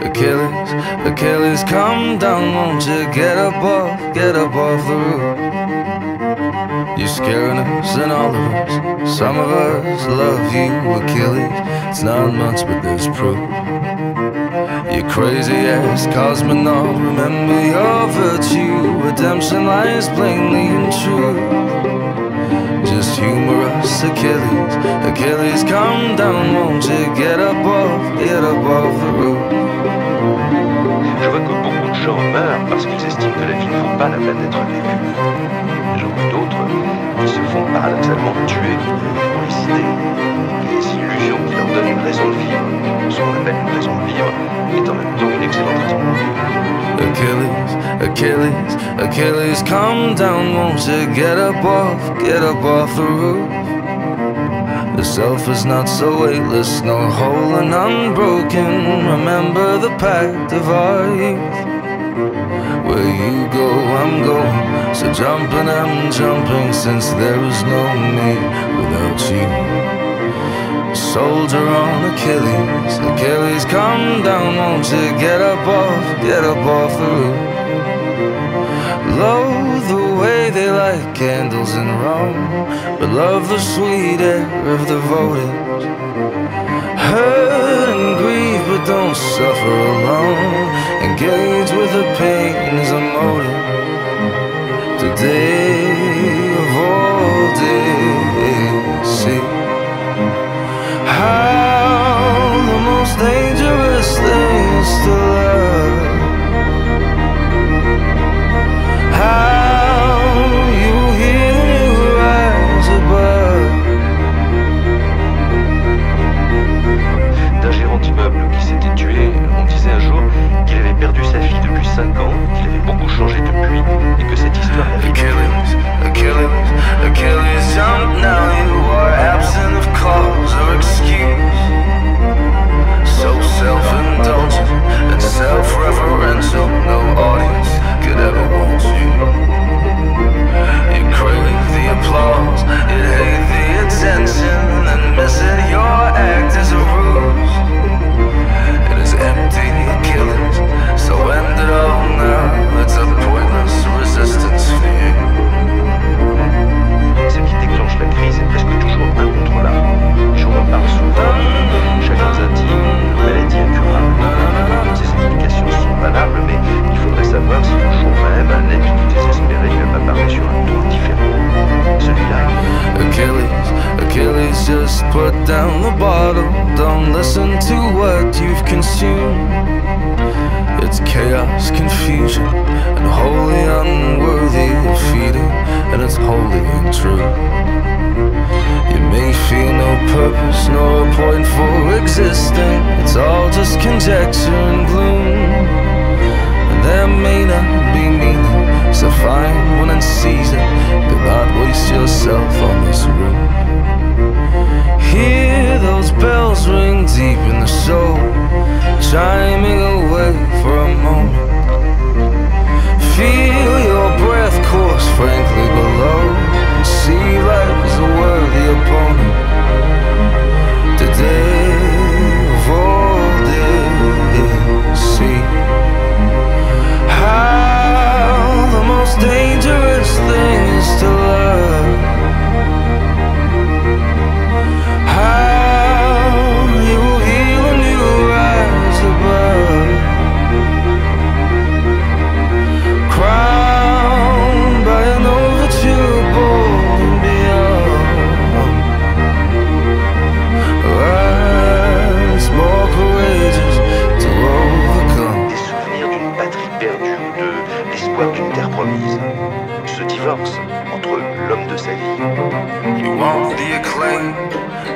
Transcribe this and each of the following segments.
Achilles, Achilles, come down, won't you get up off, get up off the roof? You're scaring us and all of us. Some of us love you, Achilles. It's not much, but there's proof. You crazy ass cosmonaut, remember your virtue. Redemption lies plainly in truth. Just humorous Achilles. Achilles, come down, won't you get off, get off the roof? Je que beaucoup de gens meurent parce qu'ils estiment que la vie ne vaut pas la peine d'être vécue. J'en d'autres qui se font paradoxalement tuer pour les idées, les illusions qui leur donnent une raison de vivre. Vivre est en même temps une excellente raison mourir. Achilles, Achilles, Achilles, come down, won't you get up off, get up off the roof? The self is not so weightless, nor whole and unbroken. Remember the pact of our youth. Where you go, I'm going. So jumping, I'm jumping, since there is no me without you. Soldier on Achilles, Achilles, come down, won't you get up off, get up off the roof? Loathe the way they light candles in Rome, but love the sweet air of the votive. Hurt and grieve, but don't suffer alone. Engage with the pain as a motive. Today bottle. Don't listen to what you've consumed. It's chaos, confusion, and wholly unworthy of feeding, and it's wholly untrue. You may feel no purpose nor a point for existing. It's all just conjecture and gloom. And there may not be meaning, so find one and seize it. Do not waste yourself on chiming away for a moment. Feel your breath course frankly below, see life as a worthy opponent. The acclaim,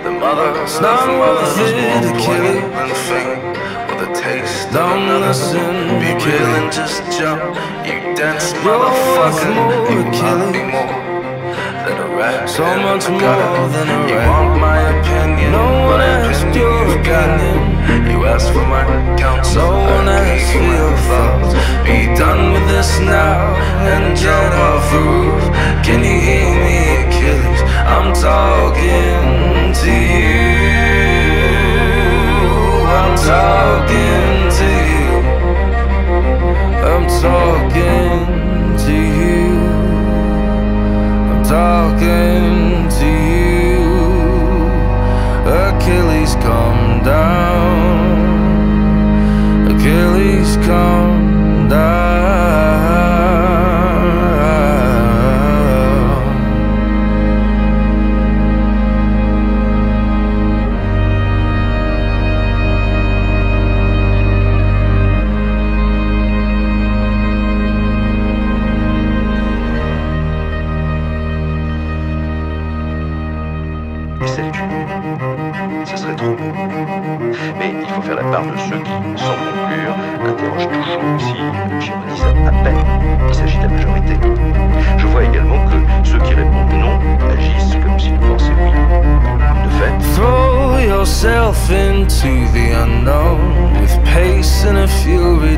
the mother, nothing worth it to kill it and fame. With a taste Don't listen, be real and just jump. You dense motherfucker, you want me more than a rat. So much more than a rat. You want my opinion, no one asked your opinion. You asked for my counsel, no one asked for your thoughts. Be done with this now and get off the roof. Can you talking. Ceux qui, sans conclure, interrogent toujours aussi, j'ironise à peine, il s'agit de la majorité. Je vois également que ceux qui répondent non agissent comme s'ils pensaient oui. De fait, Throw yourself into the unknown with pace and a fury.